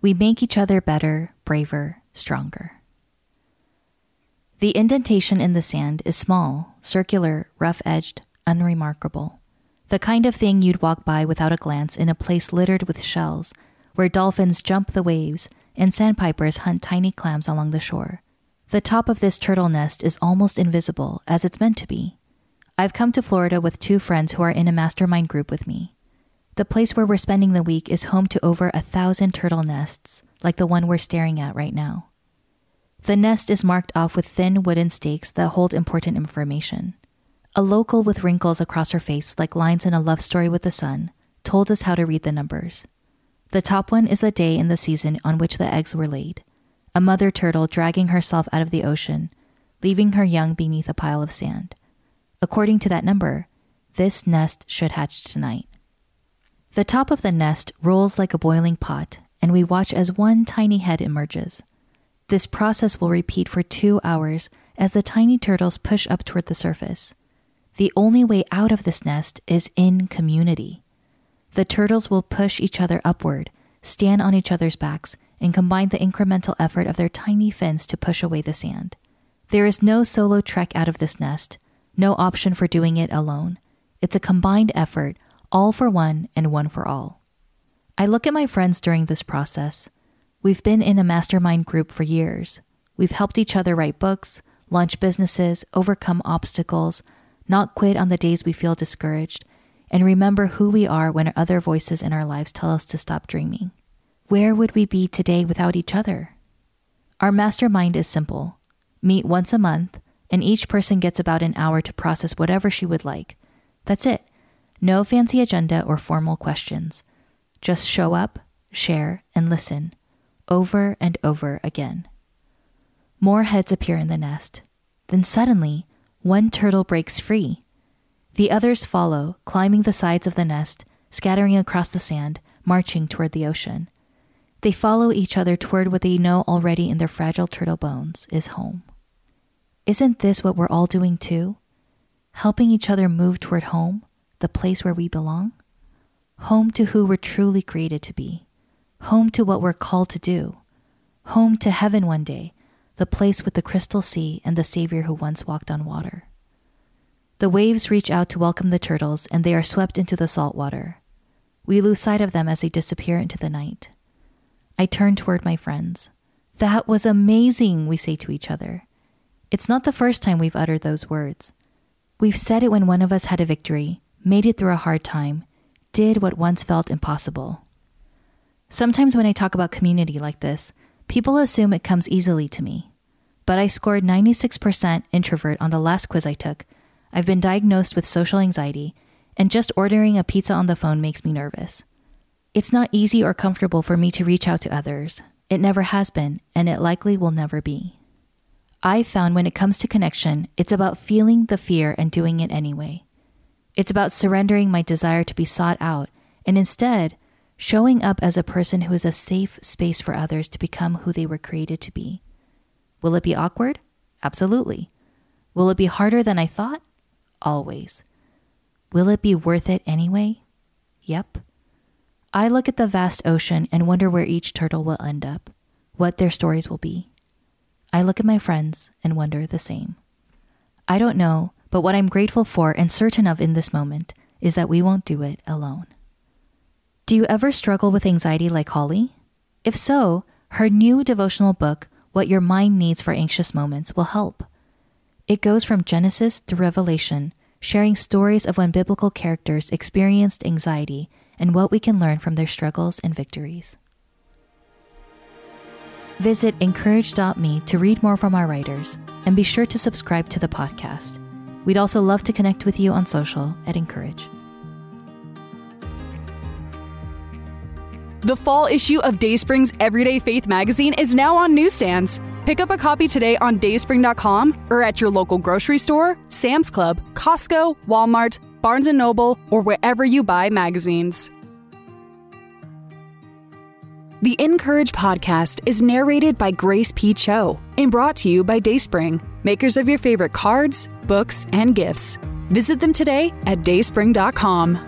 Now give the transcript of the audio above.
we make each other better, braver, stronger. The indentation in the sand is small, circular, rough edged, unremarkable. The kind of thing you'd walk by without a glance in a place littered with shells, where dolphins jump the waves and sandpipers hunt tiny clams along the shore. The top of this turtle nest is almost invisible, as it's meant to be. I've come to Florida with two friends who are in a mastermind group with me. The place where we're spending the week is home to over a thousand turtle nests, like the one we're staring at right now. The nest is marked off with thin wooden stakes that hold important information. A local with wrinkles across her face, like lines in a love story with the sun, told us how to read the numbers. The top one is the day in the season on which the eggs were laid. A mother turtle dragging herself out of the ocean, leaving her young beneath a pile of sand. According to that number, this nest should hatch tonight. The top of the nest rolls like a boiling pot, and we watch as one tiny head emerges. This process will repeat for two hours as the tiny turtles push up toward the surface. The only way out of this nest is in community. The turtles will push each other upward, stand on each other's backs, and combine the incremental effort of their tiny fins to push away the sand. There is no solo trek out of this nest, no option for doing it alone. It's a combined effort all for one and one for all. I look at my friends during this process. We've been in a mastermind group for years. We've helped each other write books, launch businesses, overcome obstacles, not quit on the days we feel discouraged, and remember who we are when other voices in our lives tell us to stop dreaming. Where would we be today without each other? Our mastermind is simple meet once a month, and each person gets about an hour to process whatever she would like. That's it. No fancy agenda or formal questions. Just show up, share, and listen, over and over again. More heads appear in the nest. Then suddenly, one turtle breaks free. The others follow, climbing the sides of the nest, scattering across the sand, marching toward the ocean. They follow each other toward what they know already in their fragile turtle bones is home. Isn't this what we're all doing too? Helping each other move toward home? The place where we belong, home to who we're truly created to be, home to what we're called to do, home to heaven one day, the place with the crystal sea and the Savior who once walked on water. The waves reach out to welcome the turtles, and they are swept into the salt water. We lose sight of them as they disappear into the night. I turn toward my friends. That was amazing, we say to each other. It's not the first time we've uttered those words. We've said it when one of us had a victory, made it through a hard time, did what once felt impossible. Sometimes when I talk about community like this, people assume it comes easily to me. But I scored 96% introvert on the last quiz I took. I've been diagnosed with social anxiety, and just ordering a pizza on the phone makes me nervous. It's not easy or comfortable for me to reach out to others. It never has been, and it likely will never be. I've found when it comes to connection, it's about feeling the fear and doing it anyway. It's about surrendering my desire to be sought out and instead showing up as a person who is a safe space for others to become who they were created to be. Will it be awkward? Absolutely. Will it be harder than I thought? Always. Will it be worth it anyway? Yep. I look at the vast ocean and wonder where each turtle will end up, what their stories will be. I look at my friends and wonder the same. I don't know but what I'm grateful for and certain of in this moment is that we won't do it alone. Do you ever struggle with anxiety like Holley? If so, her new devotional book, What Your Mind Needs for Anxious Moments, will help. It goes from Genesis through Revelation, sharing stories of when biblical characters experienced anxiety and what we can learn from their struggles and victories. Visit incourage.me to read more from our writers and be sure to subscribe to the podcast. We'd also love to connect with you on social at Encourage. The fall issue of Dayspring's Everyday Faith magazine is now on newsstands. Pick up a copy today on dayspring.com or at your local grocery store, Sam's Club, Costco, Walmart, Barnes & Noble, or wherever you buy magazines. The Encourage podcast is narrated by Grace P. Cho and brought to you by Dayspring, makers of your favorite cards, books, and gifts. Visit them today at dayspring.com.